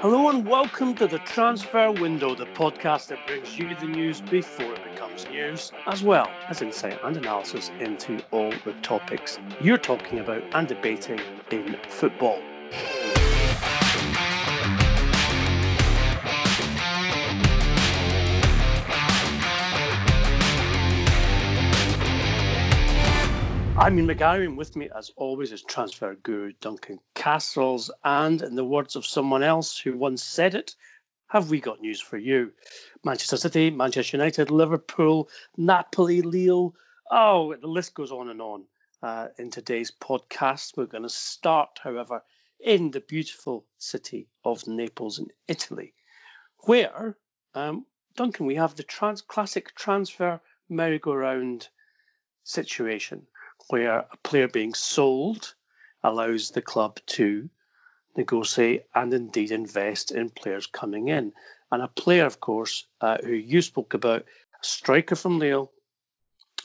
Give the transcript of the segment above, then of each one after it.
Hello and welcome to the Transfer Window, the podcast that brings you the news before it becomes news, as well as insight and analysis into all the topics you're talking about and debating in football. I'm Ian McGarry, and with me, as always, is transfer guru Duncan Castles. And in the words of someone else who once said it, have we got news for you? Manchester City, Manchester United, Liverpool, Napoli, Lille. Oh, the list goes on and on uh, in today's podcast. We're going to start, however, in the beautiful city of Naples in Italy, where, um, Duncan, we have the trans- classic transfer merry-go-round situation where a player being sold allows the club to negotiate and indeed invest in players coming in. And a player, of course, uh, who you spoke about, a striker from Lille,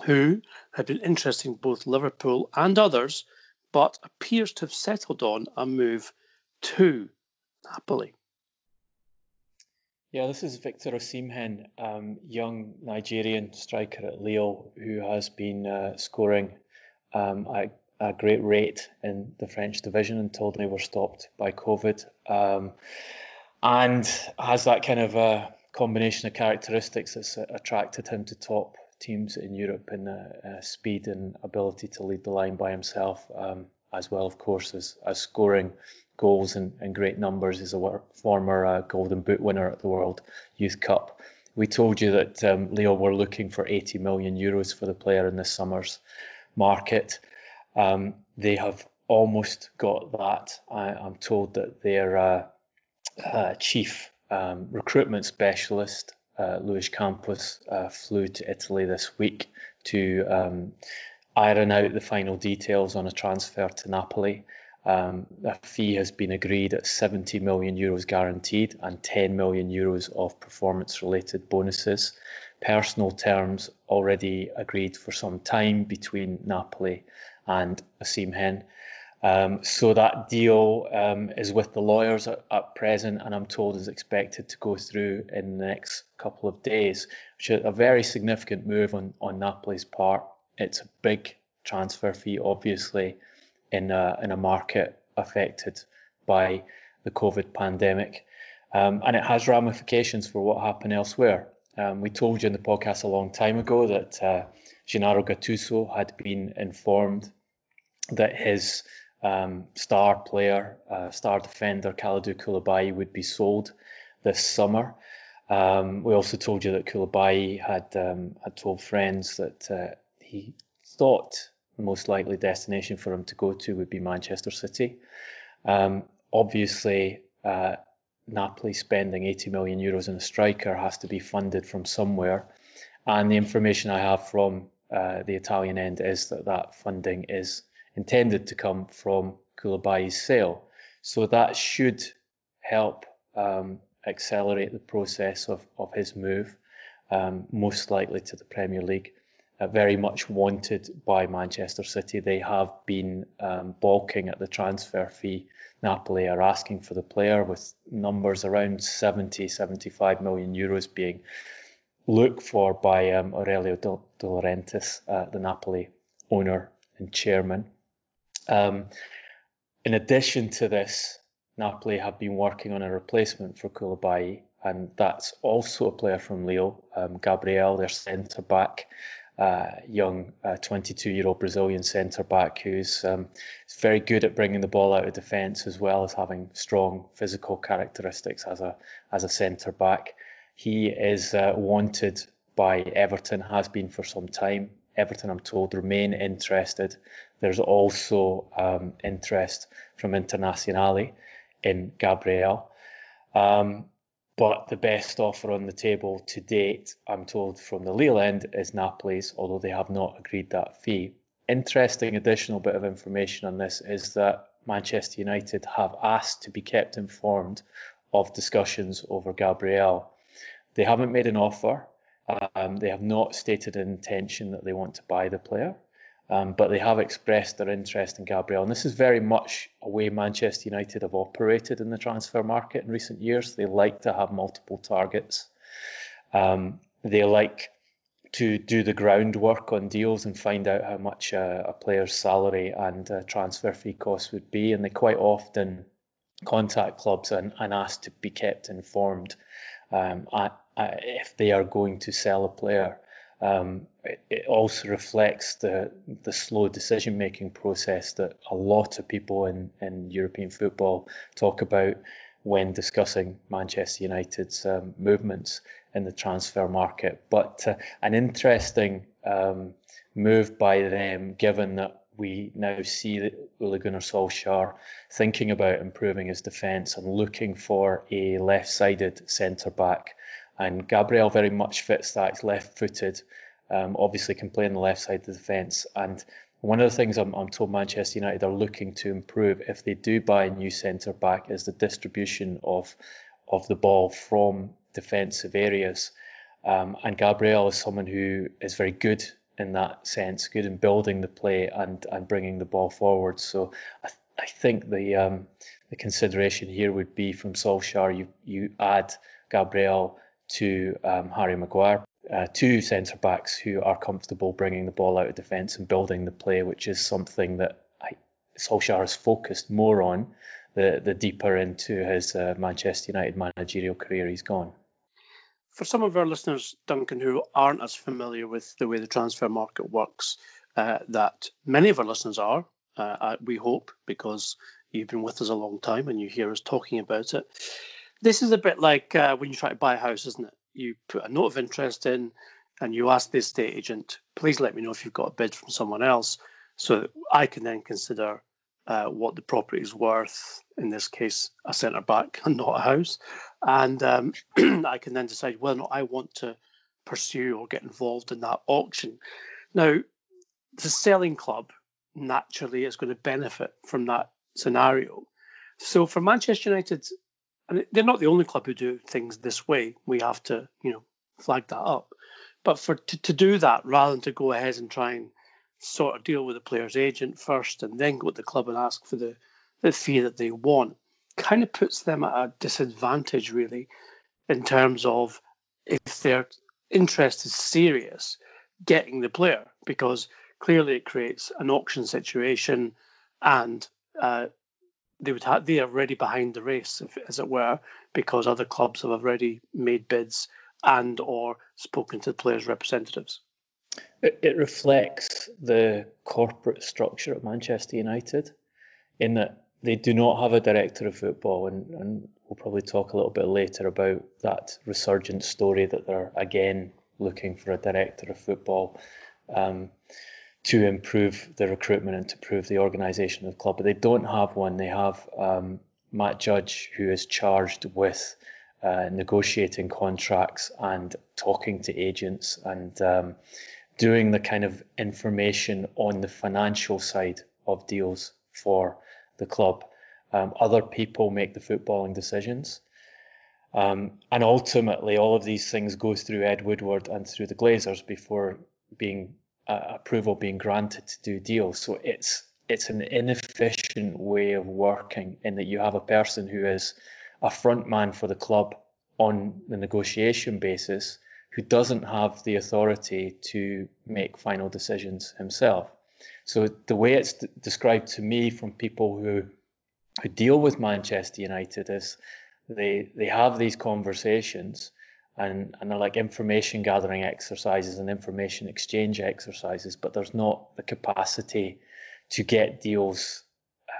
who had been interesting both Liverpool and others, but appears to have settled on a move to Napoli. Yeah, this is Victor Osimhen, um, young Nigerian striker at Lille, who has been uh, scoring um, at a great rate in the French division until they were stopped by COVID. Um, and has that kind of a combination of characteristics that's attracted him to top teams in Europe in uh, uh, speed and ability to lead the line by himself, um, as well, of course, as, as scoring goals in, in great numbers. He's a former uh, Golden Boot winner at the World Youth Cup. We told you that um, Lille were looking for 80 million euros for the player in this summer's market. Um, they have almost got that. I, am told that their uh, uh, chief um, recruitment specialist, uh, Luis Campos, uh, flew to Italy this week to um, iron out the final details on a transfer to Napoli. Um, a fee has been agreed at 70 million euros guaranteed and 10 million euros of performance related bonuses personal terms already agreed for some time between Napoli and Osimhen. Um, so that deal um, is with the lawyers at, at, present, and I'm told is expected to go through in the next couple of days, which is a very significant move on, on Napoli's part. It's a big transfer fee, obviously, in a, in a market affected by the COVID pandemic, um, and it has ramifications for what happened elsewhere. Um, we told you in the podcast a long time ago that uh, Gennaro Gattuso had been informed that his um, star player, uh, star defender Kalidou Koulibaly would be sold this summer. Um, we also told you that Koulibaly had um, had told friends that uh, he thought the most likely destination for him to go to would be Manchester City. Um, obviously, uh, Napoli spending 80 million euros on a striker has to be funded from somewhere. And the information I have from uh, the Italian end is that that funding is intended to come from Koulibaly's sale. So that should help um, accelerate the process of, of his move, um, most likely to the Premier League. Very much wanted by Manchester City. They have been um, balking at the transfer fee Napoli are asking for the player, with numbers around 70, 75 million euros being looked for by um, Aurelio De, De Laurentiis, uh, the Napoli owner and chairman. Um, in addition to this, Napoli have been working on a replacement for Koulibaly, and that's also a player from Lille, um, Gabriel, their centre back uh, young 22 uh, year old Brazilian centre back who's um, very good at bringing the ball out of defence as well as having strong physical characteristics as a as a centre back. He is uh, wanted by Everton, has been for some time. Everton, I'm told, remain interested. There's also um, interest from Internazionale in Gabriel. Um, but the best offer on the table to date, I'm told from the Lille end, is Napoli's, although they have not agreed that fee. Interesting additional bit of information on this is that Manchester United have asked to be kept informed of discussions over Gabriel. They haven't made an offer. Um, they have not stated an intention that they want to buy the player. Um, but they have expressed their interest in Gabriel. And this is very much a way Manchester United have operated in the transfer market in recent years. They like to have multiple targets. Um, they like to do the groundwork on deals and find out how much a player's salary and uh, transfer fee costs would be. And they quite often contact clubs and, and ask to be kept informed um, at, at if they are going to sell a player. Um, it, it, also reflects the the slow decision making process that a lot of people in, in European football talk about when discussing Manchester United's um, movements in the transfer market. But uh, an interesting um, move by them, given that we now see that Ole Gunnar Solskjaer thinking about improving his defence and looking for a left-sided centre back and Gabriel very much fits that. Left footed, um, obviously can play on the left side of the defence. And one of the things I'm, I'm, told Manchester United are looking to improve if they do buy a new centre back is the distribution of of the ball from defensive areas. Um, and Gabriel is someone who is very good in that sense, good in building the play and, and bringing the ball forward. So I, th- I think the um, the consideration here would be from Solskjaer, you you add Gabriel to um, Harry Maguire, uh, two centre backs who are comfortable bringing the ball out of defence and building the play, which is something that I, Solskjaer has focused more on the, the deeper into his uh, Manchester United managerial career he's gone. For some of our listeners, Duncan, who aren't as familiar with the way the transfer market works, uh, that many of our listeners are, uh, we hope, because you've been with us a long time and you hear us talking about it. This is a bit like uh, when you try to buy a house, isn't it? You put a note of interest in and you ask the estate agent, please let me know if you've got a bid from someone else so that I can then consider uh, what the property is worth, in this case, a centre back and not a house. And um, I can then decide whether or not I want to pursue or get involved in that auction. Now, the selling club naturally is going to benefit from that scenario. So for Manchester United, and they're not the only club who do things this way. We have to, you know, flag that up. But for to, to do that rather than to go ahead and try and sort of deal with the player's agent first and then go to the club and ask for the, the fee that they want, kind of puts them at a disadvantage really in terms of if their interest is serious, getting the player because clearly it creates an auction situation and uh, they would have they are already behind the race, if, as it were, because other clubs have already made bids and or spoken to the players' representatives. It, it reflects the corporate structure at Manchester United, in that they do not have a director of football, and, and we'll probably talk a little bit later about that resurgent story that they're again looking for a director of football. Um, to improve the recruitment and to improve the organisation of the club. But they don't have one. They have um, Matt Judge, who is charged with uh, negotiating contracts and talking to agents and um, doing the kind of information on the financial side of deals for the club. Um, other people make the footballing decisions. Um, and ultimately, all of these things go through Ed Woodward and through the Glazers before being uh, approval being granted to do deals. So it's it's an inefficient way of working in that you have a person who is a front man for the club on the negotiation basis who doesn't have the authority to make final decisions himself. So the way it's d- described to me from people who who deal with Manchester United is they they have these conversations and, and they're like information gathering exercises and information exchange exercises, but there's not the capacity to get deals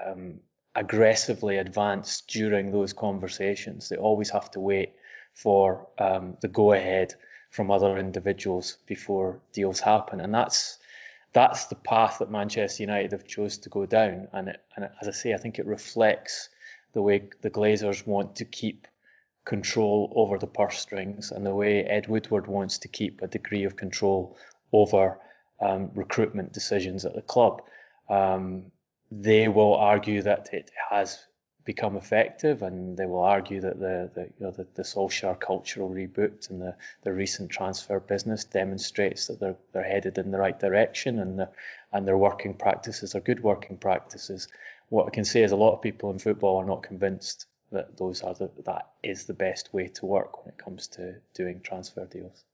um, aggressively advanced during those conversations. They always have to wait for um, the go ahead from other individuals before deals happen, and that's that's the path that Manchester United have chose to go down. And, it, and as I say, I think it reflects the way the Glazers want to keep control over the purse strings and the way Ed Woodward wants to keep a degree of control over um, recruitment decisions at the club. Um, they will argue that it has become effective, and they will argue that the the, you know, the, the Solskjaer cultural reboot and the, the recent transfer business demonstrates that they're they're headed in the right direction, and the, and their working practices are good working practices. What I can say is a lot of people in football are not convinced that those are the, that is the best way to work when it comes to doing transfer deals.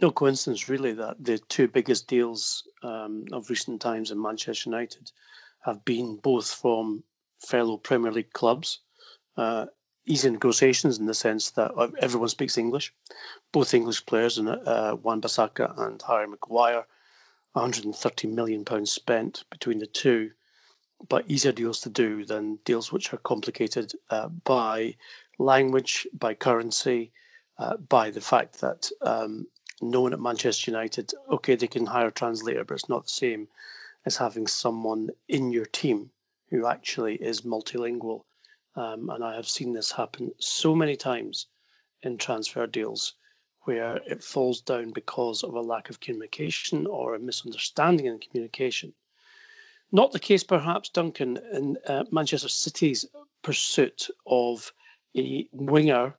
No coincidence, really, that the two biggest deals um, of recent times in Manchester United have been both from fellow Premier League clubs. Uh, easy negotiations in the sense that everyone speaks English. Both English players, uh, Wan-Bissaka and Harry Maguire, 130 million pounds spent between the two, but easier deals to do than deals which are complicated uh, by language, by currency, uh, by the fact that um, no one at Manchester United, okay, they can hire a translator, but it's not the same as having someone in your team who actually is multilingual. Um, and I have seen this happen so many times in transfer deals where it falls down because of a lack of communication or a misunderstanding in communication. Not the case, perhaps, Duncan, in uh, Manchester City's pursuit of a winger,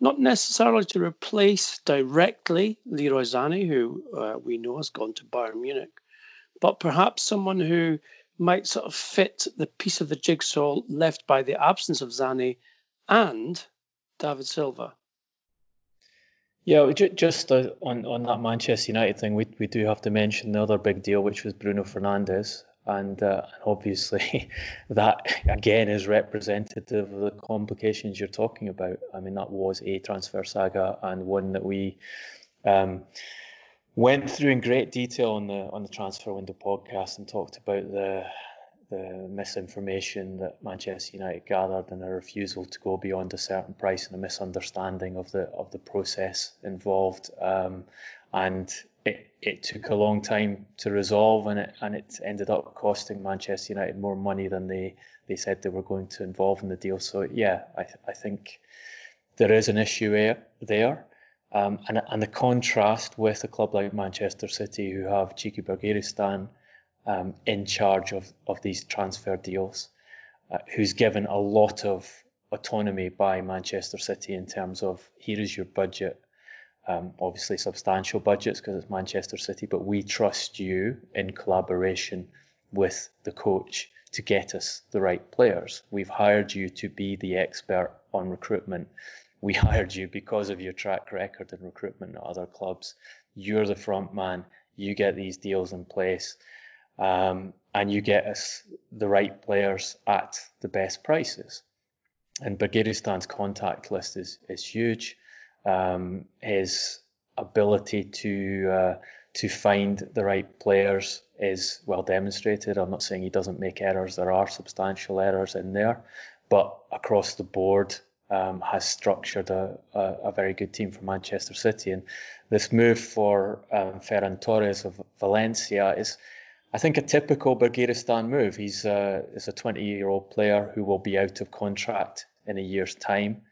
not necessarily to replace directly Leroy Sané, who uh, we know has gone to Bayern Munich, but perhaps someone who might sort of fit the piece of the jigsaw left by the absence of Sané and David Silva. Yeah, just uh, on on that Manchester United thing, we we do have to mention the other big deal, which was Bruno Fernandes, and uh, obviously that again is representative of the complications you're talking about. I mean, that was a transfer saga and one that we. Um, went through in great detail on the on the transfer window podcast and talked about the the misinformation that Manchester United gathered and a refusal to go beyond a certain price and a misunderstanding of the of the process involved. Um, and it, it took a long time to resolve and it and it ended up costing Manchester United more money than they, they said they were going to involve in the deal. So yeah, I, I think there is an issue there. Um, and, and the contrast with a club like Manchester City, who have Txiki Begiristain um, in charge of, of these transfer deals, uh, who's given a lot of autonomy by Manchester City in terms of here is your budget. Um, obviously, substantial budgets because it's Manchester City, but we trust you in collaboration with the coach to get us the right players. We've hired you to be the expert on recruitment we hired you because of your track record in recruitment at other clubs. You're the front man. You get these deals in place, um, and you get us the right players at the best prices. And Begiristain's contact list is is huge. Um, his ability to uh, to find the right players is well demonstrated. I'm not saying he doesn't make errors. There are substantial errors in there, but across the board, um, has structured a, a, a, very good team for Manchester City. And this move for um, Ferran Torres of Valencia is, I think, a typical Begiristain move. He's uh, is a 20 year old player who will be out of contract in a year's time.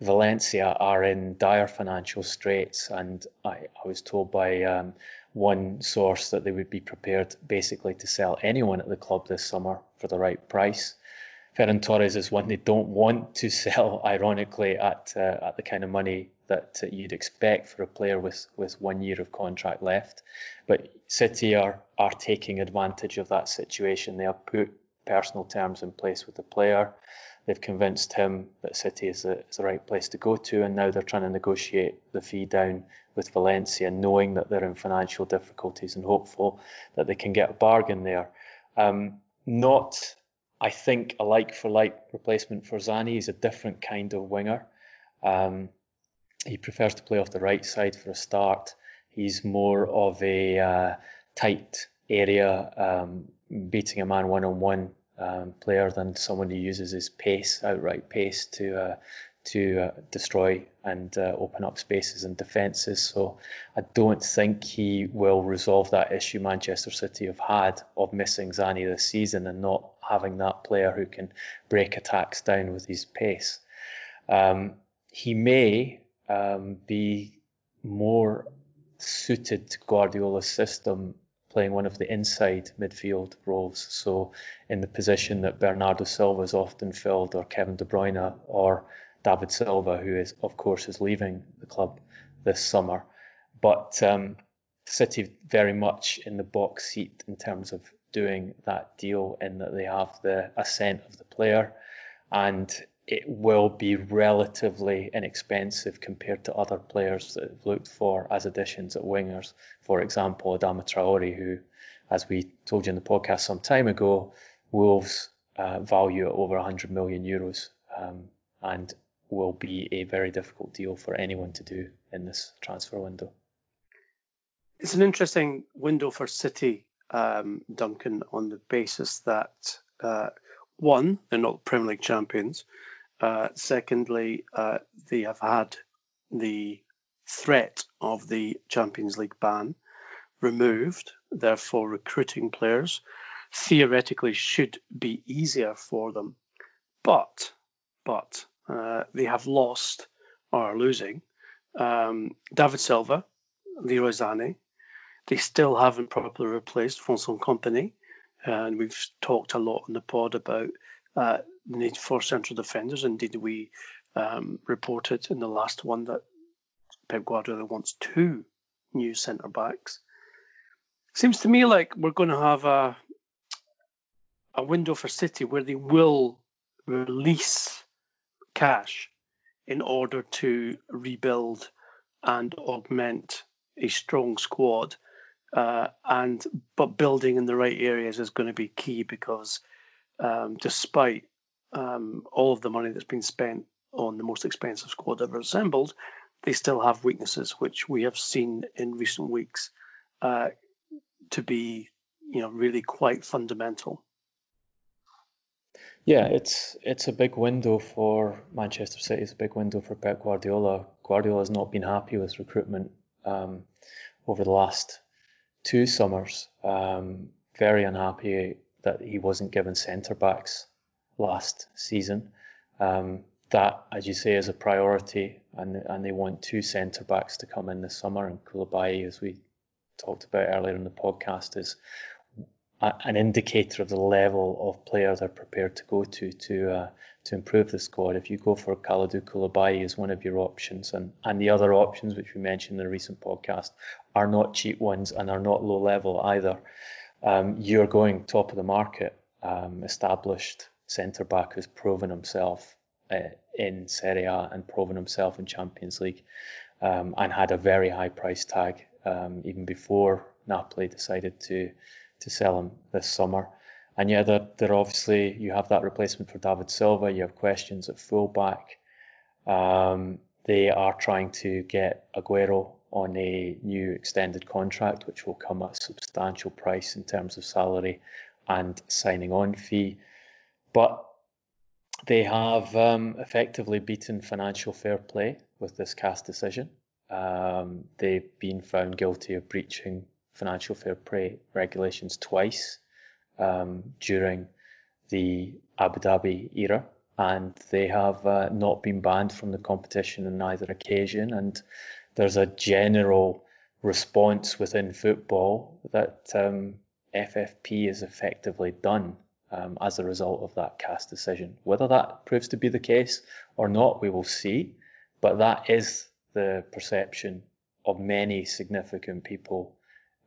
Valencia are in dire financial straits, and I, I was told by um, one source that they would be prepared basically to sell anyone at the club this summer for the right price. Ferran Torres is one they don't want to sell, ironically, at uh, at the kind of money that uh, you'd expect for a player with, with one year of contract left. But City are, are taking advantage of that situation. They have put personal terms in place with the player. They've convinced him that City is the, is the right place to go to, and now they're trying to negotiate the fee down with Valencia, knowing that they're in financial difficulties and hopeful that they can get a bargain there. Um, not I think a like for like replacement for Sané. He's a different kind of winger. Um, he prefers to play off the right side for a start. He's more of a uh, tight area, um, beating a man one on one player than someone who uses his pace, outright pace, to uh, to uh, destroy and uh, open up spaces and defences. So I don't think he will resolve that issue Manchester City have had of missing Sané this season and not having that player who can break attacks down with his pace. Um, he may um, be more suited to Guardiola's system playing one of the inside midfield roles. So in the position that Bernardo Silva is often filled, or Kevin De Bruyne, or David Silva, who is of course is leaving the club this summer. But um, City very much in the box seat in terms of doing that deal, in that they have the assent of the player, and it will be relatively inexpensive compared to other players that have looked for as additions at wingers. For example, Adama Traore, who, as we told you in the podcast some time ago, Wolves uh, value at over 100 million euros um, and will be a very difficult deal for anyone to do in this transfer window. It's an interesting window for City, um, Duncan, on the basis that uh, one, they're not Premier League champions. Uh, secondly, uh, they have had the threat of the Champions League ban removed, therefore, recruiting players theoretically should be easier for them. But, but uh, they have lost or are losing um, David Silva, Leroy Sané. They still haven't properly replaced Vincent Kompany. And we've talked a lot on the pod about uh, need for central defenders. Indeed, we um, reported in the last one that Pep Guardiola wants two new centre backs. Seems to me like we're going to have a a window for City where they will release cash in order to rebuild and augment a strong squad. Uh, and but building in the right areas is going to be key because um, despite um, all of the money that's been spent on the most expensive squad ever assembled, they still have weaknesses, which we have seen in recent weeks uh, to be, you know, really quite fundamental. Yeah, it's it's a big window for Manchester City. It's a big window for Pep Guardiola. Guardiola has not been happy with recruitment um, over the last two summers. Um, very unhappy that he wasn't given centre backs last season. Um, that, as you say, is a priority, and and they want two centre backs to come in this summer. And Koulibaly, as we talked about earlier in the podcast, is a, an indicator of the level of players they're prepared to go to to uh, to improve the squad. If you go for Kalidou Koulibaly as one of your options, and and the other options which we mentioned in a recent podcast are not cheap ones and are not low level either. Um, you're going top of the market, um, established centre back who's proven himself uh, in Serie A and proven himself in Champions League, um, and had a very high price tag um, even before Napoli decided to to sell him this summer. And yeah, they're, they're obviously you have that replacement for David Silva. You have questions at fullback. Um, they are trying to get Aguero on a new extended contract, which will come at a substantial price in terms of salary and signing on fee. But they have um, effectively beaten financial fair play with this CAS decision. Um, they've been found guilty of breaching financial fair play regulations twice um, during the Abu Dhabi era, and they have uh, not been banned from the competition on either occasion. And there's a general response within football that um, FFP is effectively done um, as a result of that CAS decision. Whether that proves to be the case or not, we will see. But that is the perception of many significant people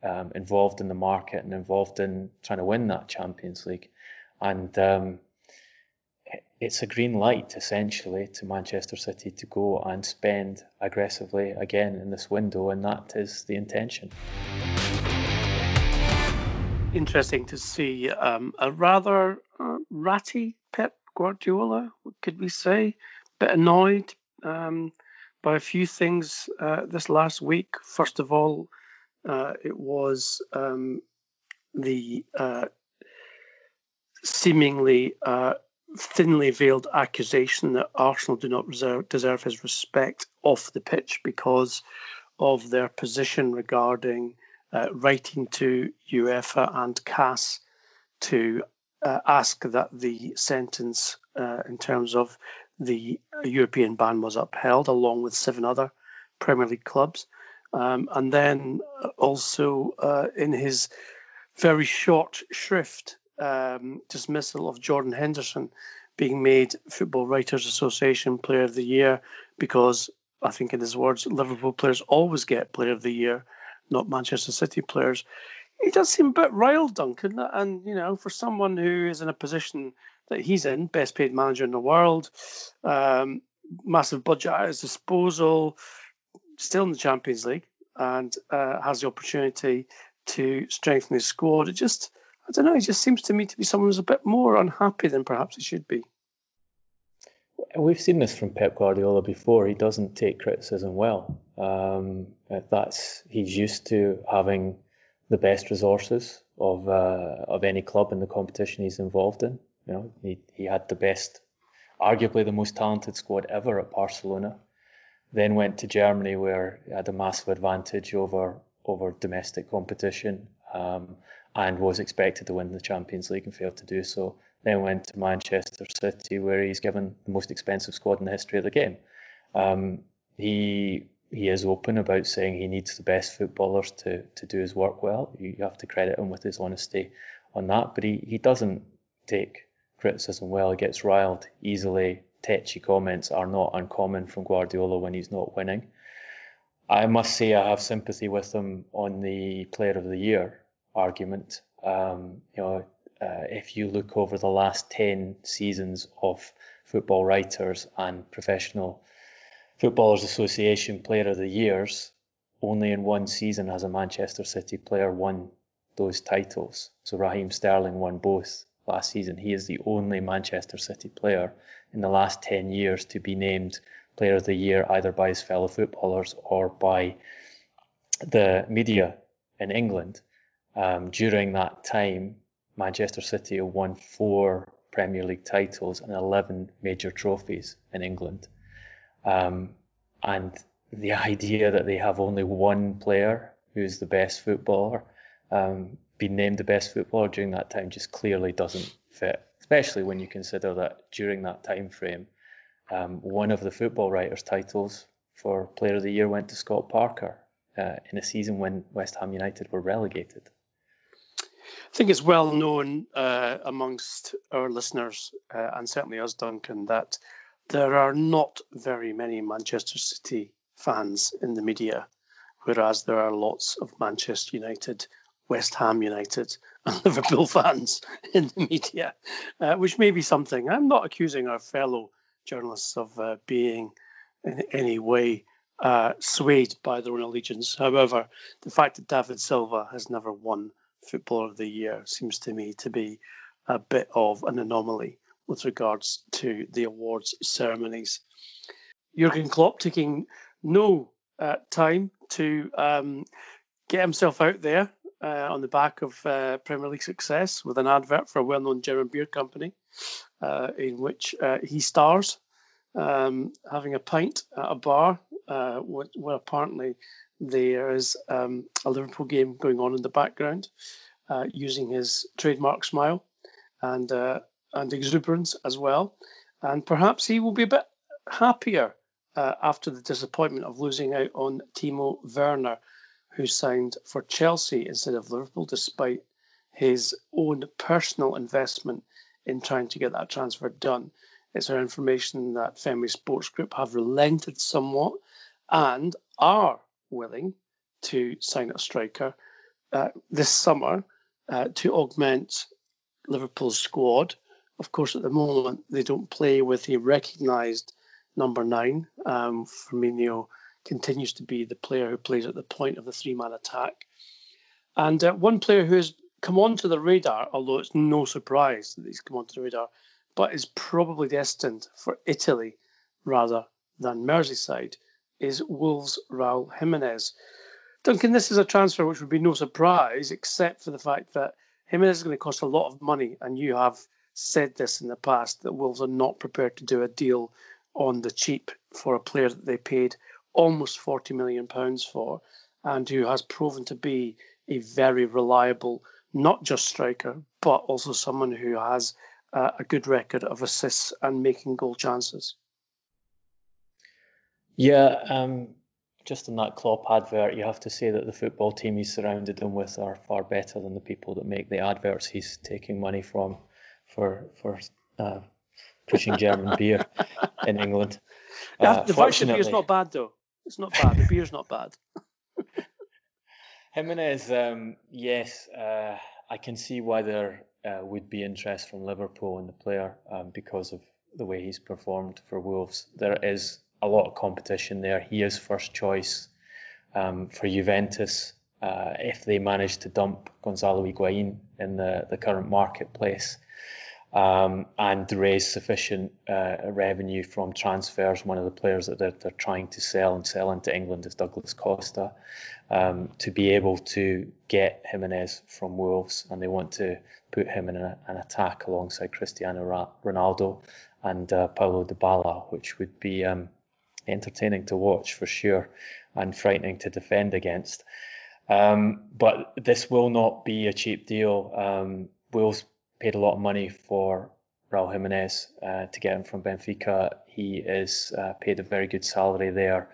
um, involved in the market and involved in trying to win that Champions League. And um, it's a green light essentially to Manchester City to go and spend aggressively again in this window, and that is the intention interesting to see um, a rather uh, ratty Pep Guardiola, could we say? a Bit annoyed um, by a few things uh, this last week. First of all, uh, it was um, the uh, seemingly uh, thinly veiled accusation that Arsenal do not reserve, deserve his respect off the pitch because of their position regarding uh, writing to UEFA and CAS to uh, ask that the sentence uh, in terms of the European ban was upheld, along with seven other Premier League clubs. Um, and then also uh, in his very short shrift um, dismissal of Jordan Henderson being made Football Writers Association Player of the Year because I think in his words, Liverpool players always get Player of the Year, not Manchester City players. He does seem a bit riled, Duncan, and you know, for someone who is in a position that he's in, best paid manager in the world, um, massive budget at his disposal, still in the Champions League, and uh, has the opportunity to strengthen his squad. It just, I don't know, it just seems to me to be someone who's a bit more unhappy than perhaps he should be. We've seen this from Pep Guardiola before. He doesn't take criticism well. Um, that's he's used to having the best resources of uh, of any club in the competition he's involved in. You know, he, he had the best, arguably the most talented squad ever at Barcelona. Then went to Germany where he had a massive advantage over over domestic competition um, and was expected to win the Champions League and failed to do so. Then went to Manchester City, where he's given the most expensive squad in the history of the game. Um, he he is open about saying he needs the best footballers to to do his work well. You have to credit him with his honesty on that, but he, he doesn't take criticism well. He gets riled easily. Tetchy comments are not uncommon from Guardiola when he's not winning. I must say I have sympathy with him on the Player of the Year argument. Um, you know, uh, if you look over the last 10 seasons of football writers and professional footballers association player of the years only in one season has a manchester city player won those titles. So raheem sterling won both last season. He is the only manchester city player in the last 10 years to be named player of the year either by his fellow footballers or by the media in england. Um, during that time Manchester City have won four Premier League titles and 11 major trophies in England. Um, and the idea that they have only one player who's the best footballer um, named the best footballer during that time just clearly doesn't fit, especially when you consider that during that time frame, um, one of the football writers' titles for Player of the Year went to Scott Parker uh, in a season when West Ham United were relegated. I think it's well known uh, amongst our listeners, uh, and certainly us, Duncan, that there are not very many Manchester City fans in the media, whereas there are lots of Manchester United, West Ham United, and Liverpool fans in the media, uh, which may be something. I'm not accusing our fellow journalists of uh, being in any way uh, swayed by their own allegiance. However, the fact that David Silva has never won Footballer of the Year seems to me to be a bit of an anomaly with regards to the awards ceremonies. Jurgen Klopp taking no uh, time to um, get himself out there uh, on the back of uh, Premier League success with an advert for a well known German beer company uh, in which uh, he stars um, having a pint at a bar uh, where apparently there is um, a Liverpool game going on in the background, uh, using his trademark smile and uh, and exuberance as well. And perhaps he will be a bit happier uh, after the disappointment of losing out on Timo Werner, who signed for Chelsea instead of Liverpool, despite his own personal investment in trying to get that transfer done. It's our information that Fenway Sports Group have relented somewhat and are willing to sign a striker uh, this summer uh, to augment Liverpool's squad. Of course, at the moment, they don't play with a recognised number nine. Um, Firmino continues to be the player who plays at the point of the three man attack. And uh, one player who has come onto the radar, although it's no surprise that he's come onto the radar, but is probably destined for Italy rather than Merseyside, is Wolves' Raul Jimenez. Duncan, this is a transfer which would be no surprise, except for the fact that Jimenez is going to cost a lot of money, and you have said this in the past that Wolves are not prepared to do a deal on the cheap for a player that they paid almost 40 million pounds for, and who has proven to be a very reliable, not just striker, but also someone who has uh, a good record of assists and making goal chances. Yeah, um, just in that Klopp advert, you have to say that the football team he's surrounded him with are far better than the people that make the adverts he's taking money from for for uh, pushing German beer in England. Uh, the version beer's not bad though. It's not bad. The beer's not bad. Jimenez, um, yes, uh, I can see why there uh, would be interest from Liverpool in the player um, because of the way he's performed for Wolves. There is a lot of competition there. He is first choice um, for Juventus uh, if they manage to dump Gonzalo Higuain in the, the current marketplace um, and raise sufficient uh, revenue from transfers. One of the players that they're, they're, trying to sell and sell into England is Douglas Costa um, to be able to get Jimenez from Wolves, and they want to put him in a, an attack alongside Cristiano Ronaldo and uh, Paulo Dybala, which would be um, entertaining to watch for sure and frightening to defend against. Um, but this will not be a cheap deal. Um, Wolves paid a lot of money for Raul Jimenez uh, to get him from Benfica. He is uh, paid a very good salary there.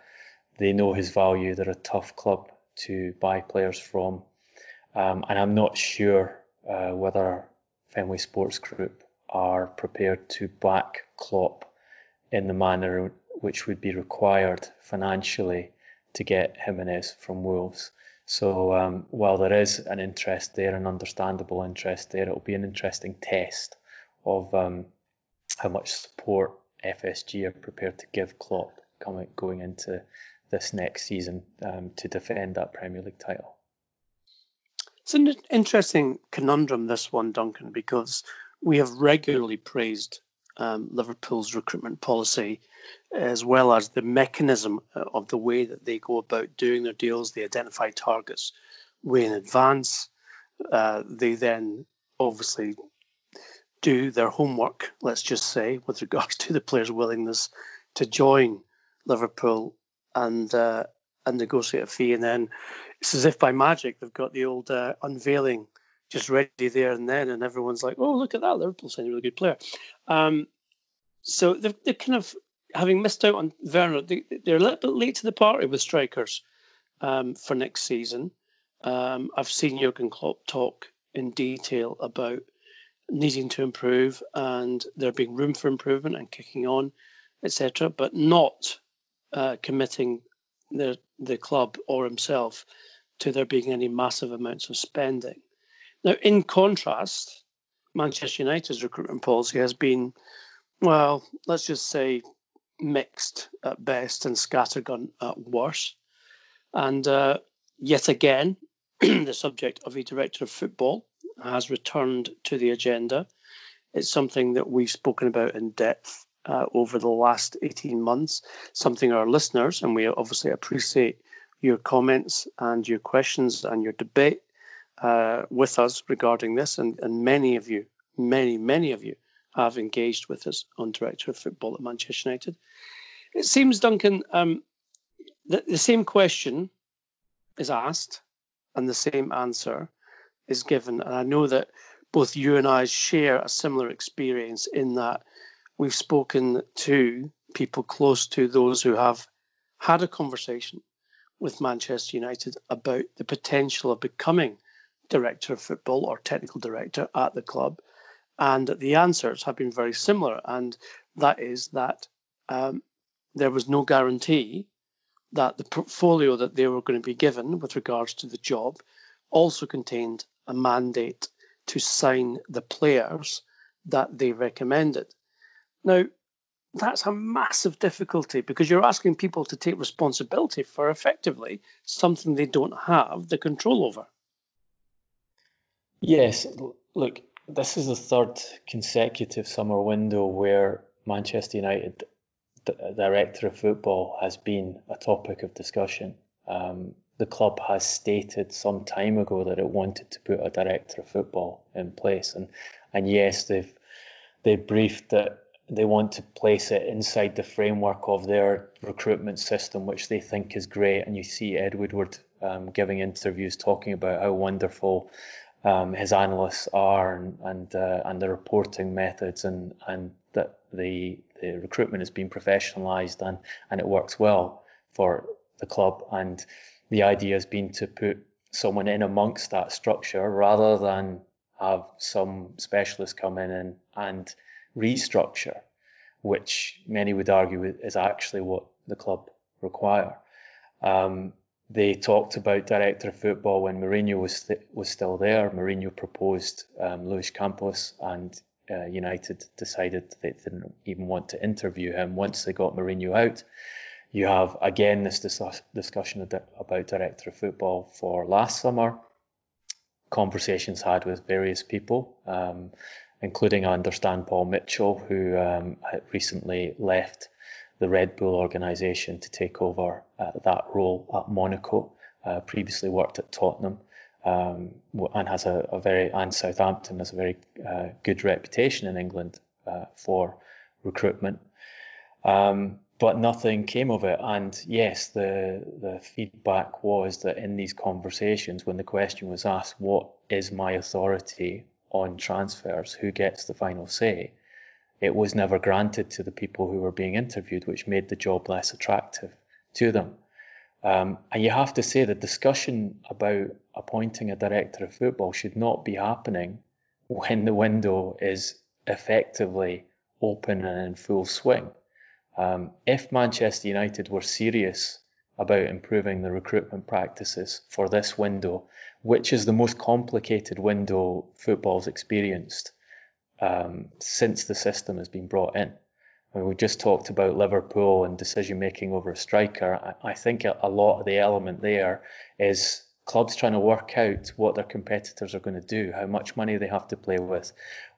They know his value. They're a tough club to buy players from. Um, and I'm not sure uh, whether Fenway Sports Group are prepared to back Klopp in the manner which would be required financially to get Jimenez from Wolves. So um, while there is an interest there, an understandable interest there, it'll be an interesting test of um, how much support FSG are prepared to give Klopp coming going into this next season um, to defend that Premier League title. It's an interesting conundrum, this one, Duncan, because we have regularly praised um, Liverpool's recruitment policy as well as the mechanism uh, of the way that they go about doing their deals. They identify targets way in advance. Uh, they then obviously do their homework, let's just say, with regards to the player's willingness to join Liverpool and uh, and negotiate a fee. And then it's as if by magic they've got the old uh, unveiling just ready there and then, and everyone's like, "Oh, look at that! Liverpool signed a really good player." Um, so they're, they're kind of having missed out on Werner, they, are a little bit late to the party with strikers um, for next season. Um, I've seen Jurgen Klopp talk in detail about needing to improve and there being room for improvement and kicking on, etc., but not uh, committing the the club or himself to there being any massive amounts of spending. Now, in contrast, Manchester United's recruitment policy has been, well, let's just say mixed at best and scattergun at worst. And uh, yet again, the subject of a director of football has returned to the agenda. It's something that we've spoken about in depth uh, over the last 18 months, something our listeners, and we obviously appreciate your comments and your questions and your debate uh, with us regarding this. And, and many of you, many, many of you have engaged with us on Director of Football at Manchester United. It seems, Duncan, um, that the same question is asked and the same answer is given. And I know that both you and I share a similar experience in that we've spoken to people close to those who have had a conversation with Manchester United about the potential of becoming director of football or technical director at the club and the answers have been very similar, and that is that um, there was no guarantee that the portfolio that they were going to be given with regards to the job also contained a mandate to sign the players that they recommended. Now, that's a massive difficulty because you're asking people to take responsibility for effectively something they don't have the control over. Yes, look, this is the third consecutive summer window where Manchester United director of football has been a topic of discussion. Um, the club has stated some time ago that it wanted to put a director of football in place, and and yes, they've they briefed that they want to place it inside the framework of their recruitment system, which they think is great. And you see Ed Woodward um, giving interviews talking about how wonderful um, his analysts are and and, uh, and the reporting methods and and that the the recruitment has been professionalised and and it works well for the club, and the idea has been to put someone in amongst that structure rather than have some specialist come in and, and restructure, which many would argue is actually what the club require. Um, they talked about director of football when Mourinho was th- was still there. Mourinho proposed um, Luis Campos, and uh, United decided they didn't even want to interview him once they got Mourinho out. You have again this dis- discussion about director of football for last summer. Conversations had with various people, um, including I understand Paul Mitchell, who um, recently left the Red Bull organisation to take over uh, that role at Monaco. Uh, previously worked at Tottenham um, and has a, a, very and Southampton has a very uh, good reputation in England uh, for recruitment. Um, but nothing came of it. And yes, the the feedback was that in these conversations, when the question was asked, "What is my authority on transfers? Who gets the final say?" It was never granted to the people who were being interviewed, which made the job less attractive to them. Um, and you have to say the discussion about appointing a director of football should not be happening when the window is effectively open and in full swing. Um, if Manchester United were serious about improving the recruitment practices for this window, which is the most complicated window football's experienced, um, since the system has been brought in. I mean, we just talked about Liverpool and decision making over a striker. I, I think a, a, lot of the element there is clubs trying to work out what their competitors are going to do, how much money they have to play with,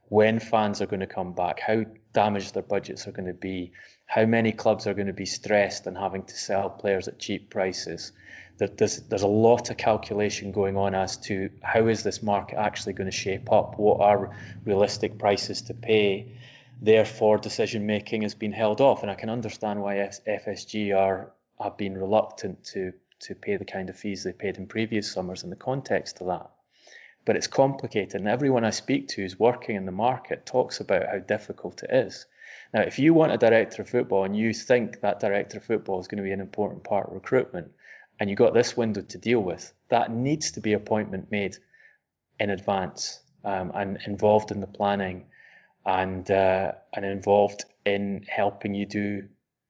when fans are going to come back, how damaged their budgets are going to be, how many clubs are going to be stressed and having to sell players at cheap prices there's there's a lot of calculation going on as to how is this market actually going to shape up? What are realistic prices to pay? Therefore, decision making has been held off, and I can understand why FSG are have been reluctant to to pay the kind of fees they paid in previous summers in the context of that. But it's complicated, and everyone I speak to who's working in the market talks about how difficult it is. Now, if you want a director of football and you think that director of football is going to be an important part of recruitment, and you've got this window to deal with, that needs to be appointment made in advance um, and involved in the planning and uh, and involved in helping you do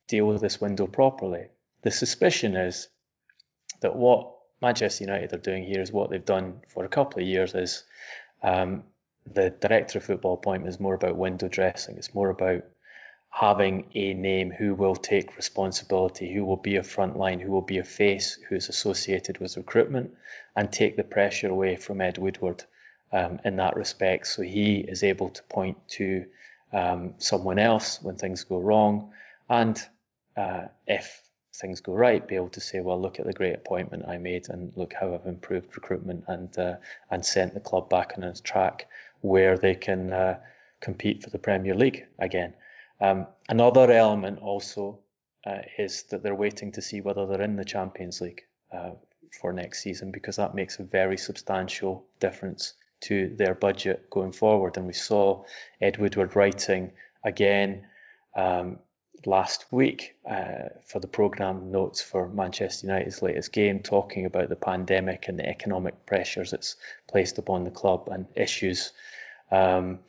deal with this window properly. The suspicion is that what Manchester United are doing here is what they've done for a couple of years is um, the director of football appointment is more about window dressing. It's more about having a name who will take responsibility, who will be a frontline, who will be a face, who is associated with recruitment, and take the pressure away from Ed Woodward um, in that respect. So he is able to point to um, someone else when things go wrong, and uh, if things go right, be able to say, well, look at the great appointment I made, and look how I've improved recruitment and uh, and sent the club back on its track where they can uh, compete for the Premier League again. Um, another element also uh, is that they're waiting to see whether they're in the Champions League uh, for next season because that makes a very substantial difference to their budget going forward. And we saw Ed Woodward writing again um, last week uh, for the programme notes for Manchester United's latest game, talking about the pandemic and the economic pressures it's placed upon the club and issues um,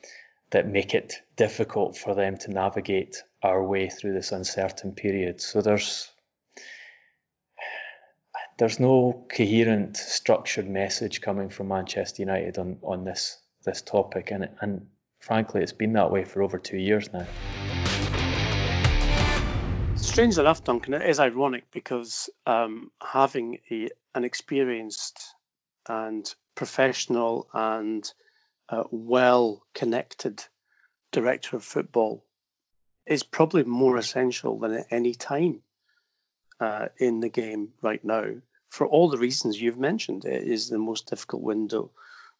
that make it difficult for them to navigate our way through this uncertain period. So there's there's no coherent, structured message coming from Manchester United on, on this this topic, and and frankly, it's been that way for over two years now. Strange enough, Duncan, it is ironic because um, having a, an experienced and professional and uh, well connected director of football is probably more essential than at any time uh, in the game right now for all the reasons you've mentioned. It is the most difficult window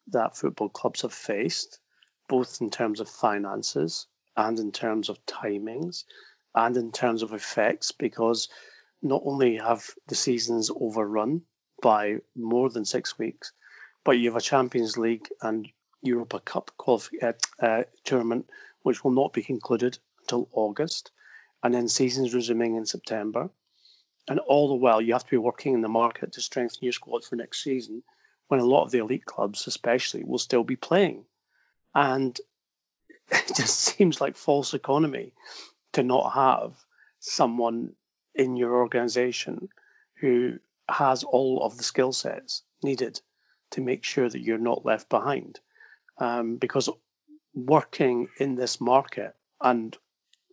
that football clubs have faced, both in terms of finances and in terms of timings and in terms of effects, because not only have the seasons overrun by more than six weeks, but you have a Champions League and Europa Cup qualif- uh, uh, tournament, which will not be concluded until August, and then seasons resuming in September. and all the while you have to be working in the market to strengthen your squad for next season, when a lot of the elite clubs, especially, will still be playing, and it just seems like false economy to not have someone in your organization who has all of the skill sets needed to make sure that you're not left behind. Um, because working in this market, and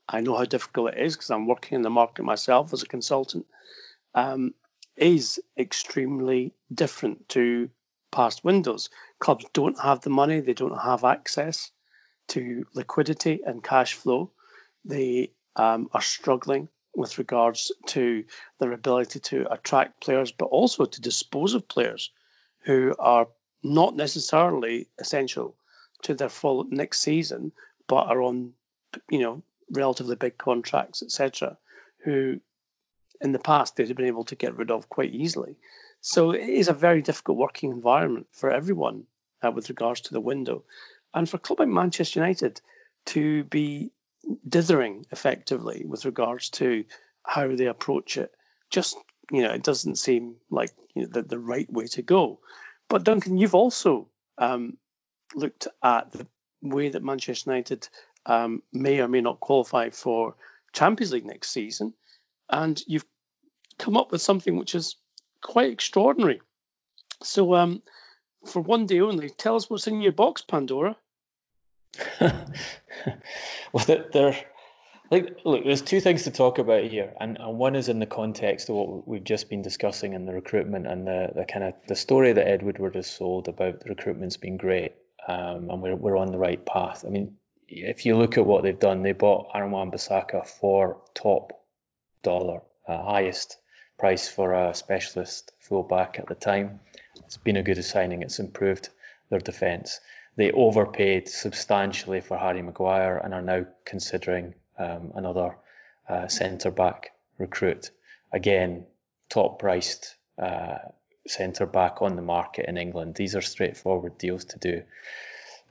I know how difficult it is because I'm working in the market myself as a consultant, um, is extremely different to past windows. Clubs don't have the money, they don't have access to liquidity and cash flow. They um, are struggling with regards to their ability to attract players, but also to dispose of players who are not necessarily essential to their full next season, but are on, you know, relatively big contracts, etc., who in the past they'd have been able to get rid of quite easily. So it is a very difficult working environment for everyone uh, with regards to the window. And for a club like Manchester United to be dithering effectively with regards to how they approach it, just you know, it doesn't seem like you know, the, the right way to go. But Duncan, you've also um, looked at the way that Manchester United um, may or may not qualify for Champions League next season, and you've come up with something which is quite extraordinary. So, um, for one day only, tell us what's in your box, Pandora. well, there, like, look, there's two things to talk about here, and, and one is in the context of what we've just been discussing in the recruitment and the, the kind of the story that Ed Woodward has sold about the recruitment's been great, um, and we're we're on the right path. I mean, if you look at what they've done, they bought Aaron Wan-Bissaka for top dollar, uh, highest price for a specialist fullback at the time. It's been a good signing. It's improved their defence. They overpaid substantially for Harry Maguire and are now considering um, another uh, centre back recruit. Again, top priced uh, centre back on the market in England. These are straightforward deals to do.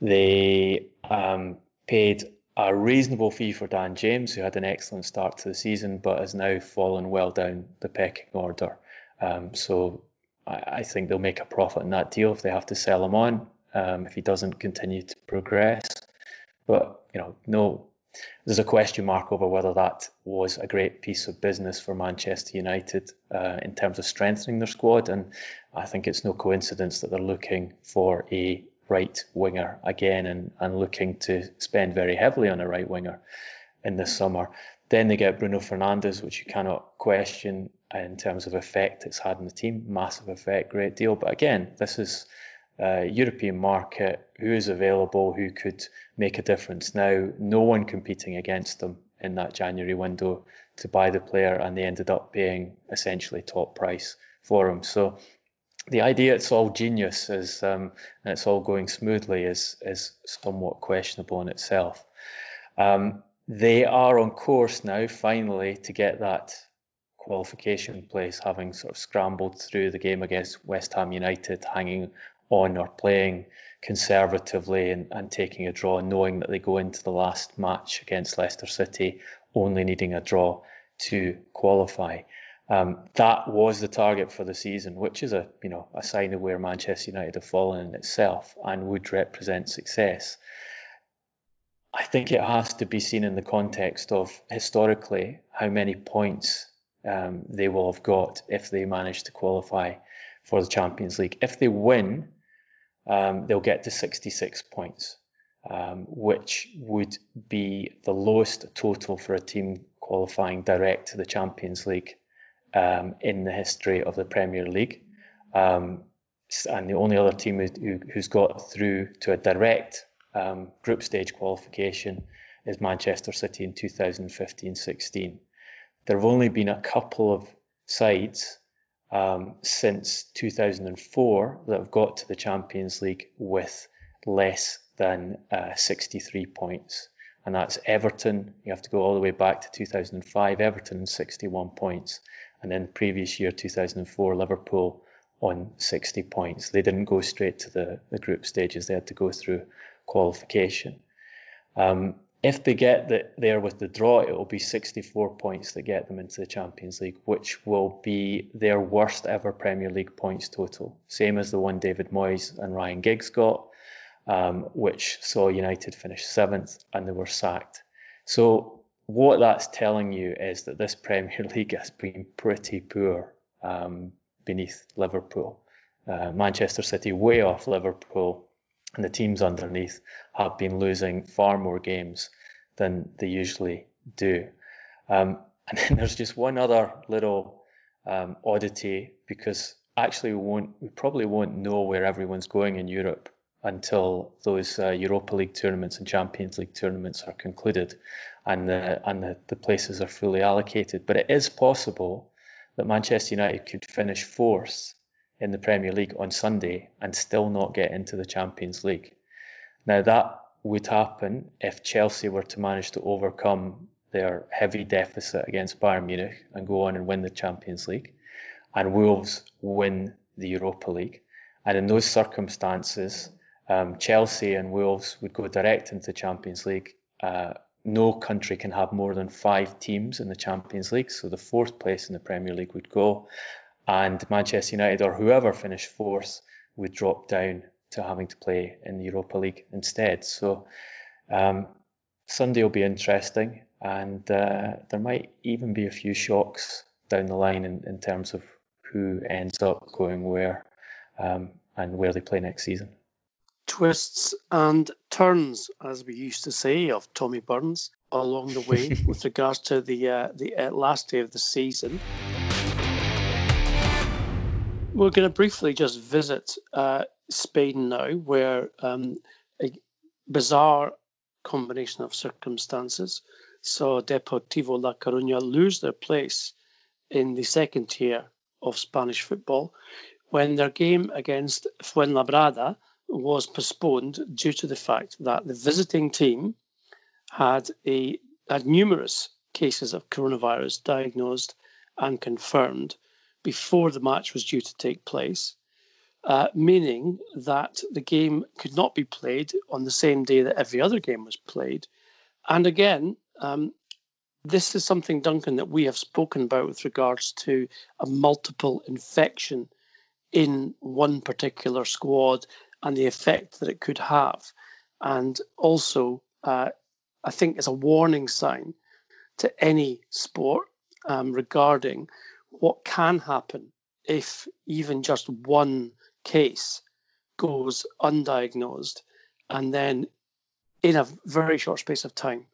They um, paid a reasonable fee for Dan James, who had an excellent start to the season, but has now fallen well down the pecking order. Um, so I, I, think they'll make a profit in that deal if they have to sell him on, um, if he doesn't continue to progress. But you know, no, there's a question mark over whether that was a great piece of business for Manchester United uh, in terms of strengthening their squad. And I think it's no coincidence that they're looking for a right winger again and, and looking to spend very heavily on a right winger in this summer. Then they get Bruno Fernandes, which you cannot question in terms of effect it's had on the team. Massive effect, great deal. But again, this is a European market, who is available, who could make a difference. Now, no one competing against them in that January window to buy the player, and they ended up paying essentially top price for him. So the idea it's all genius is um, and it's all going smoothly is is somewhat questionable in itself. Um, they are on course now, finally, to get that qualification place, having sort of scrambled through the game against West Ham United, hanging on or playing conservatively and, and taking a draw, knowing that they go into the last match against Leicester City only needing a draw to qualify. Um, that was the target for the season, which is a you know a sign of where Manchester United have fallen in itself and would represent success. I think it has to be seen in the context of historically how many points um, they will have got if they manage to qualify for the Champions League. If they win, um, they'll get to 66 points, um, which would be the lowest total for a team qualifying direct to the Champions League um, in the history of the Premier League. Um, and the only other team who, who's got through to a direct um, group stage qualification is Manchester City in 2015 16. There have only been a couple of sides um, since 2004 that have got to the Champions League with less than uh, 63 points. And that's Everton. You have to go all the way back to 2005. Everton, 61 points and then previous year 2004 Liverpool on 60 points. They didn't go straight to the, the group stages; they had to go through qualification. Um, if they get the, there with the draw, it will be 64 points that get them into the Champions League, which will be their worst ever Premier League points total, same as the one David Moyes and Ryan Giggs got, um, which saw United finish seventh and they were sacked. So what that's telling you is that this Premier League has been pretty poor um, beneath Liverpool. Uh, Manchester City way off Liverpool, and the teams underneath have been losing far more games than they usually do. Um, and then there's just one other little um, oddity because actually we won't, we probably won't know where everyone's going in Europe until those uh, Europa League tournaments and Champions League tournaments are concluded and the and the, the places are fully allocated. But it is possible that Manchester United could finish fourth in the Premier League on Sunday and still not get into the Champions League. Now, that would happen if Chelsea were to manage to overcome their heavy deficit against Bayern Munich and go on and win the Champions League, and Wolves win the Europa League. And in those circumstances, um, Chelsea and Wolves would go direct into the Champions League. Uh, no country can have more than five teams in the Champions League, so the fourth place in the Premier League would go, and Manchester United or whoever finished fourth would drop down to having to play in the Europa League instead. So um, Sunday will be interesting, and uh, there might even be a few shocks down the line in, in terms of who ends up going where um, and where they play next season. Twists and turns, as we used to say, of Tommy Burns along the way with regards to the uh, the uh, last day of the season. We're going to briefly just visit uh, Spain now, where um, a bizarre combination of circumstances. Saw Deportivo La Coruña lose their place in the second tier of Spanish football when their game against Fuenlabrada was postponed due to the fact that the visiting team had a had numerous cases of coronavirus diagnosed and confirmed before the match was due to take place, uh, meaning that the game could not be played on the same day that every other game was played. And again, um, this is something, Duncan, that we have spoken about with regards to a multiple infection in one particular squad and the effect that it could have. And also, uh, I think it's a warning sign to any sport um, regarding what can happen if even just one case goes undiagnosed and then in a very short space of time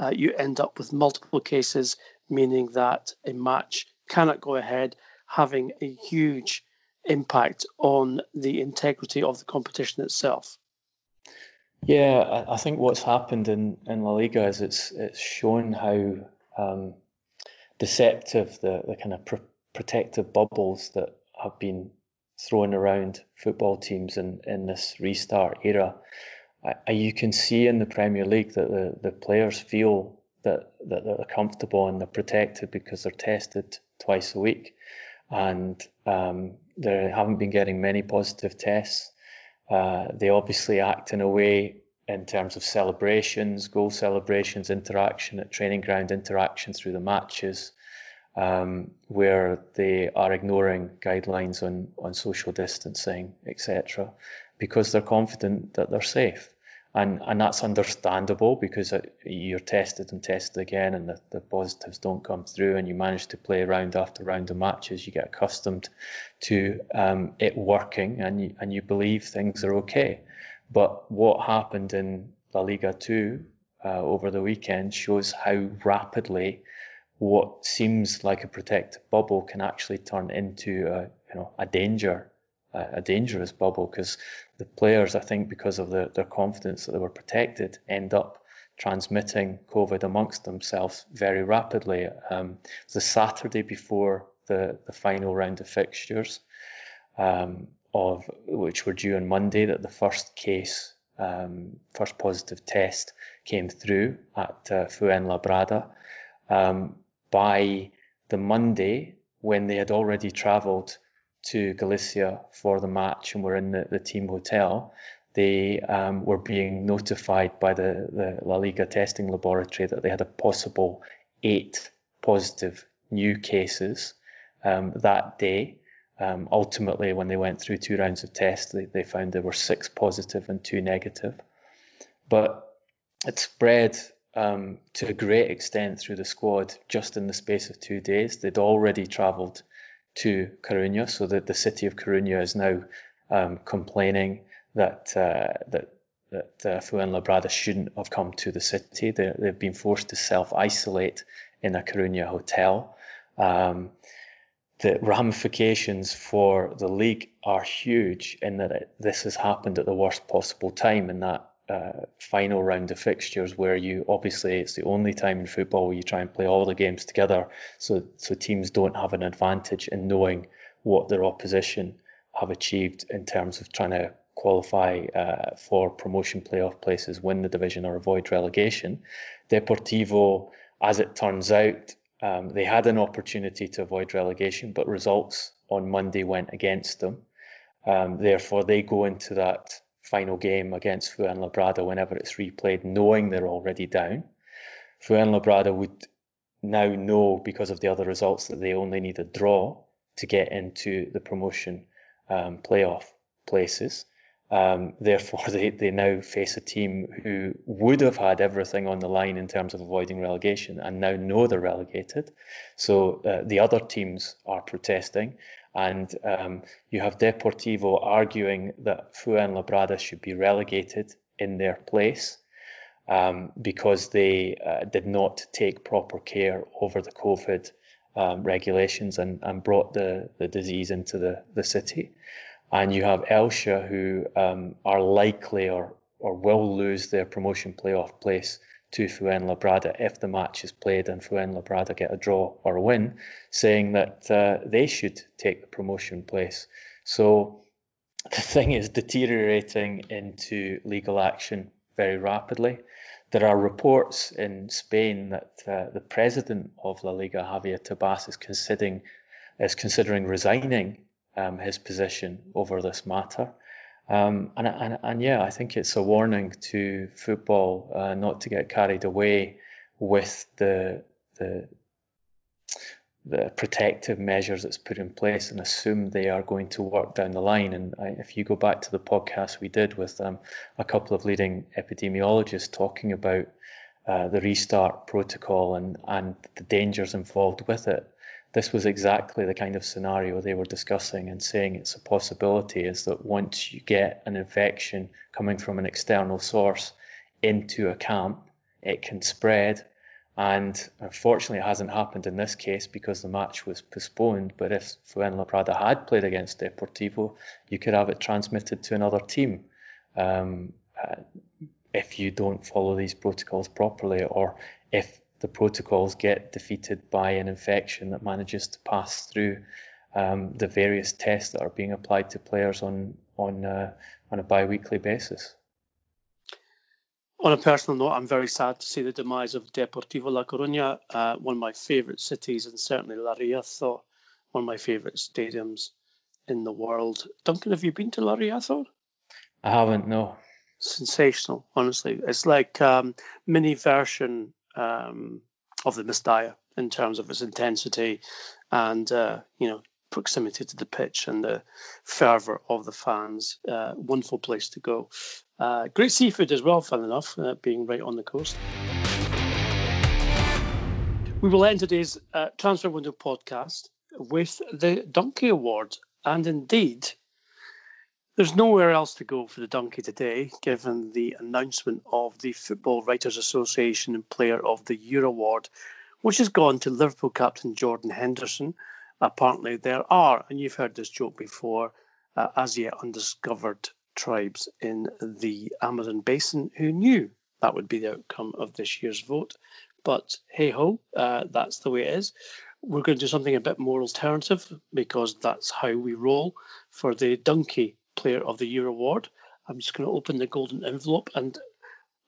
uh, you end up with multiple cases meaning that a match cannot go ahead having a huge impact on the integrity of the competition itself. Yeah i think what's happened in, in la liga is it's it's shown how um, deceptive the, the kind of pr- protective bubbles that have been thrown around football teams in, in this restart era. I, you can see in the Premier League that the, the players feel that, that they're comfortable and they're protected because they're tested twice a week. And um, they haven't been getting many positive tests. Uh, they obviously act in a way in terms of celebrations, goal celebrations, interaction at training ground, interaction through the matches, um, where they are ignoring guidelines on, on social distancing, etc., because they're confident that they're safe. And, and that's understandable because you're tested and tested again, and the, the positives don't come through, and you manage to play round after round of matches. You get accustomed to um, it working, and you, and you believe things are okay. But what happened in La Liga 2 uh, over the weekend shows how rapidly what seems like a protected bubble can actually turn into a, you know, a danger, a, a dangerous bubble because the players, I think, because of the, their confidence that they were protected, end up transmitting COVID amongst themselves very rapidly. Um, the Saturday before the, the final round of fixtures, um, of which were due on Monday, that the first case, um, first positive test came through at uh, Fuenlabrada. Um, by the Monday, when they had already travelled to Galicia for the match and were in the, the team hotel, they um, were being notified by the, the La Liga testing laboratory that they had a possible eight positive new cases um, that day. Um, ultimately, when they went through two rounds of tests, they, they found there were six positive and two negative. But it spread um, to a great extent through the squad just in the space of two days. They'd already travelled to Coruña, so that the city of Coruña is now um, complaining that uh, that that uh, Fuenlabrada shouldn't have come to the city. they have been forced to self-isolate in a Coruña hotel. Um, the ramifications for the league are huge in that it, this has happened at the worst possible time in that uh, final round of fixtures where you obviously it's the only time in football where you try and play all the games together so so teams don't have an advantage in knowing what their opposition have achieved in terms of trying to qualify uh, for promotion playoff places, win the division or avoid relegation. Deportivo, as it turns out, um, they had an opportunity to avoid relegation, but results on Monday went against them. Um, therefore, they go into that final game against Fuenlabrada whenever it's replayed, knowing they're already down. Fuenlabrada would now know because of the other results that they only need a draw to get into the promotion um, playoff places. Um, therefore, they, they now face a team who would have had everything on the line in terms of avoiding relegation and now know they're relegated. So uh, the other teams are protesting. And um, you have Deportivo arguing that Fuenlabrada should be relegated in their place um, because they uh, did not take proper care over the COVID um, regulations and, and brought the, the disease into the, the city. And you have Elche who um, are likely or, or will lose their promotion playoff place to Fuenlabrada if the match is played and Fuenlabrada get a draw or a win, saying that uh, they should take the promotion place. So the thing is deteriorating into legal action very rapidly. There are reports in Spain that uh, the president of La Liga, Javier Tebas, is considering is considering resigning um, his position over this matter. Um, and, and, and yeah, I think it's a warning to football uh, not to get carried away with the, the the protective measures that's put in place and assume they are going to work down the line. And I, if you go back to the podcast we did with um, a couple of leading epidemiologists talking about uh, the restart protocol and, and the dangers involved with it, this was exactly the kind of scenario they were discussing and saying it's a possibility is that once you get an infection coming from an external source into a camp, it can spread. And unfortunately, it hasn't happened in this case because the match was postponed. But if Fuenlabrada had played against Deportivo, you could have it transmitted to another team um, uh, if you don't follow these protocols properly, or if the protocols get defeated by an infection that manages to pass through um, the various tests that are being applied to players on on uh, on a bi-weekly basis. On a personal note, I'm very sad to see the demise of Deportivo La Coruña, uh, one of my favourite cities, and certainly La Riazor, one of my favourite stadiums in the world. Duncan, have you been to La Riazor? I haven't, no. Sensational, honestly. It's like um, mini version um, of the Mestalla in terms of its intensity and uh, you know proximity to the pitch and the fervour of the fans. Uh, wonderful place to go. Uh, great seafood as well, fun enough, uh, being right on the coast. We will end today's uh, Transfer Window podcast with the Donkey Award. And indeed, there's nowhere else to go for the donkey today, given the announcement of the Football Writers Association and Player of the Year award, which has gone to Liverpool captain Jordan Henderson. Apparently, there are, and you've heard this joke before, uh, as yet undiscovered tribes in the Amazon basin who knew that would be the outcome of this year's vote. But hey ho, uh, that's the way it is. We're going to do something a bit more alternative because that's how we roll for the donkey Player of the Year award. I'm just going to open the golden envelope and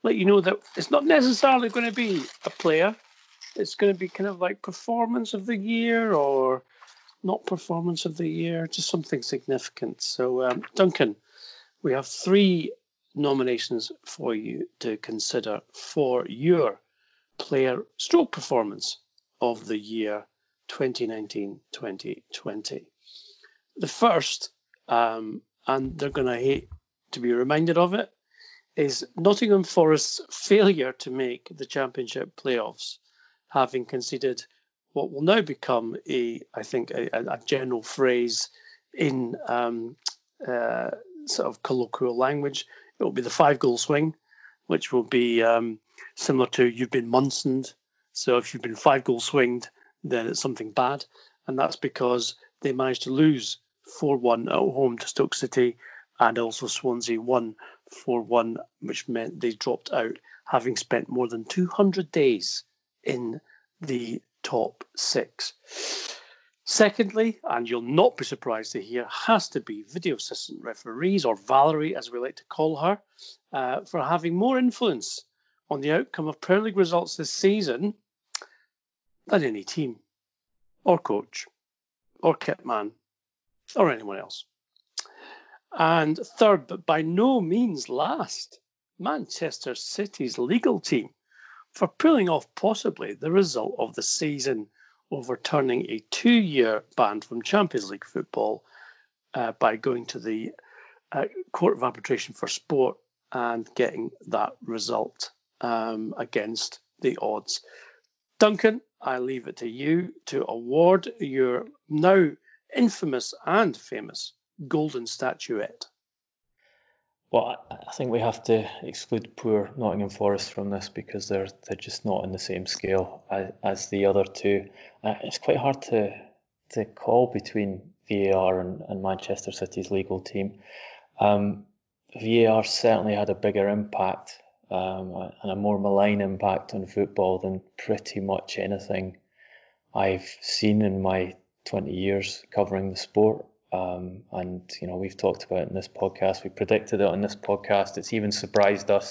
let you know that it's not necessarily going to be a player. It's going to be kind of like performance of the year or not performance of the year, just something significant. So, um, Duncan, we have three nominations for you to consider for your player stroke performance of the year 2019 2020. The first, um, and they're going to hate to be reminded of it, is Nottingham Forest's failure to make the Championship playoffs, having conceded what will now become a, I think, a, a general phrase in um, uh, sort of colloquial language. It will be the five goal swing, which will be um, similar to you've been Munsoned. So if you've been five goal swinged, then it's something bad. And that's because they managed to lose 4 1 at home to Stoke City and also Swansea won 4 1, which meant they dropped out, having spent more than 200 days in the top six. Secondly, and you'll not be surprised to hear, has to be video assistant referees, or Valerie as we like to call her, uh, for having more influence on the outcome of Premier League results this season than any team, or coach, or kit man, or anyone else. And third, but by no means last, Manchester City's legal team for pulling off possibly the result of the season, overturning a two year ban from Champions League football uh, by going to the uh, Court of Arbitration for Sport and getting that result um, against the odds. Duncan, I leave it to you to award your now infamous and famous golden statuette. Well, I think we have to exclude poor Nottingham Forest from this because they're they're just not in the same scale as, as the other two. Uh, it's quite hard to to call between VAR and, and Manchester City's legal team. Um, VAR certainly had a bigger impact um, and a more malign impact on football than pretty much anything I've seen in my 20 years covering the sport. Um, and you know we've talked about it in this podcast. We predicted it on this podcast. It's even surprised us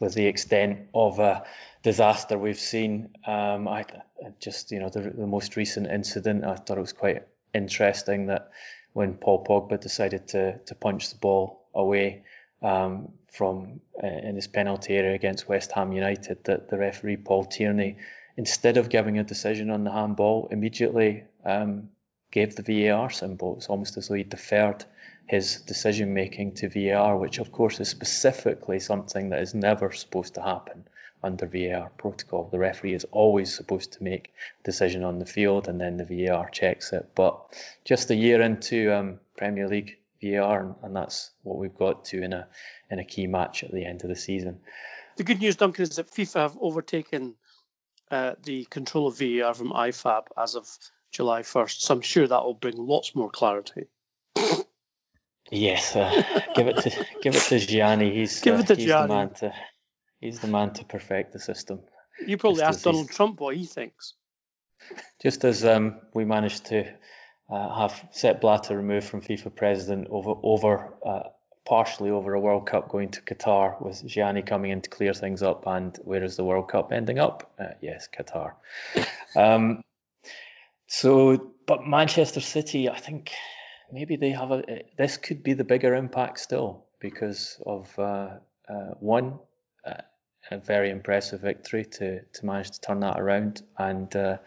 with the extent of a disaster we've seen. Um, I, I, just you know the, the most recent incident. I thought it was quite interesting that when Paul Pogba decided to to punch the ball away um, from uh, in his penalty area against West Ham United, that the referee Paul Tierney, instead of giving a decision on the handball immediately. Um, gave the VAR symbol. It's almost as though he deferred his decision making to VAR, which of course is specifically something that is never supposed to happen under VAR protocol. The referee is always supposed to make a decision on the field and then the VAR checks it. But just a year into um, Premier League VAR, and, and that's what we've got to in a in a key match at the end of the season. The good news, Duncan, is that FIFA have overtaken uh, the control of VAR from IFAB as of July 1st. So I'm sure that will bring lots more clarity. Yes, uh, give it to give it to Gianni. He's give it to uh, he's Gianni. the man to he's the man to perfect the system. You probably asked Donald Trump what he thinks. Just as um, we managed to uh, have Sepp Blatter removed from FIFA president over over uh, partially over a World Cup going to Qatar, with Gianni coming in to clear things up. And where is the World Cup ending up? Uh, yes, Qatar. Um, so, but Manchester City, I think maybe they have a. This could be the bigger impact still because of uh, uh, one, uh, a very impressive victory to to manage to turn that around and uh,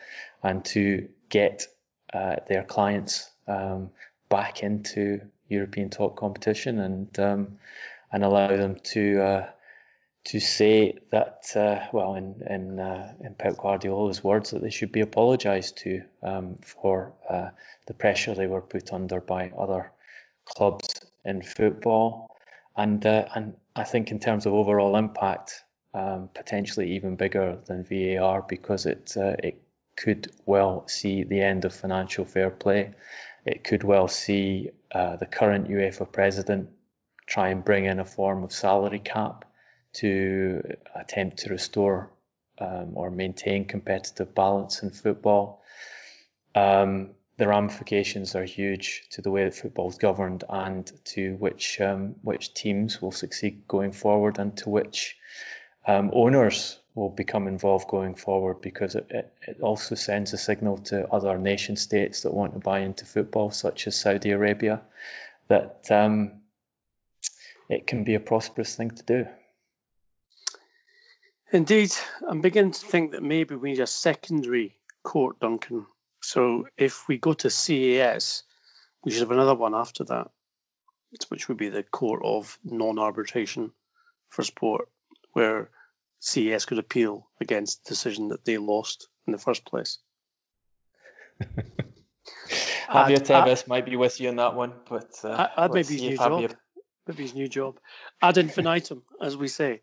and to get uh, their clients um, back into European top competition and um, and allow them to uh, to say that, uh, well, in in, uh, in Pep Guardiola's words, that they should be apologised to um, for uh, the pressure they were put under by other clubs in football, and uh, and I think in terms of overall impact, um, potentially even bigger than VAR because it uh, it could well see the end of financial fair play. It could well see uh, the current UEFA president try and bring in a form of salary cap to attempt to restore um, or maintain competitive balance in football. Um, the ramifications are huge to the way that football is governed and to which um, which teams will succeed going forward and to which um, owners will become involved going forward because it, it, also sends a signal to other nation states that want to buy into football, such as Saudi Arabia, that um, it can be a prosperous thing to do. Indeed, I'm beginning to think that maybe we need a secondary court, Duncan. So if we go to CAS, we should have another one after that, which would be the court of non arbitration for sport, where CAS could appeal against the decision that they lost in the first place. Javier Tebas might be with you on that one, but uh, maybe his new Javier... job. Maybe his new job. Ad infinitum, as we say.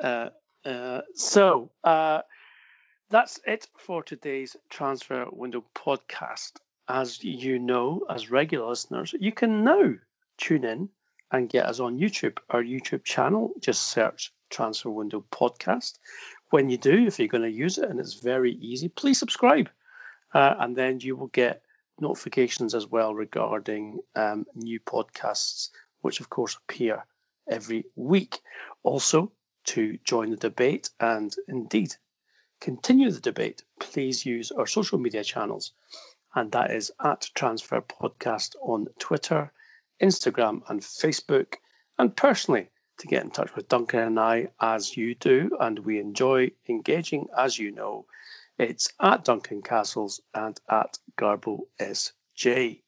Uh, uh, so uh, that's it for today's Transfer Window podcast. As you know, as regular listeners, you can now tune in and get us on YouTube. Our YouTube channel, just search Transfer Window Podcast. When you do, if you're going to use it, and it's very easy, please subscribe. Uh, and then you will get notifications as well regarding um, new podcasts, which of course appear every week. Also, to join the debate and indeed continue the debate, please use our social media channels. And that is at Transfer Podcast on Twitter, Instagram, and Facebook. And personally, to get in touch with Duncan and I as you do, and we enjoy engaging as you know, it's at Duncan Castles and at Garbo SJ.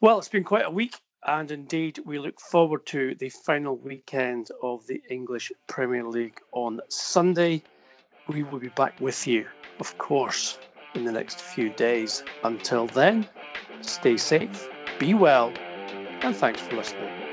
Well, it's been quite a week, and indeed, we look forward to the final weekend of the English Premier League on Sunday. We will be back with you, of course, in the next few days. Until then, stay safe, be well, and thanks for listening.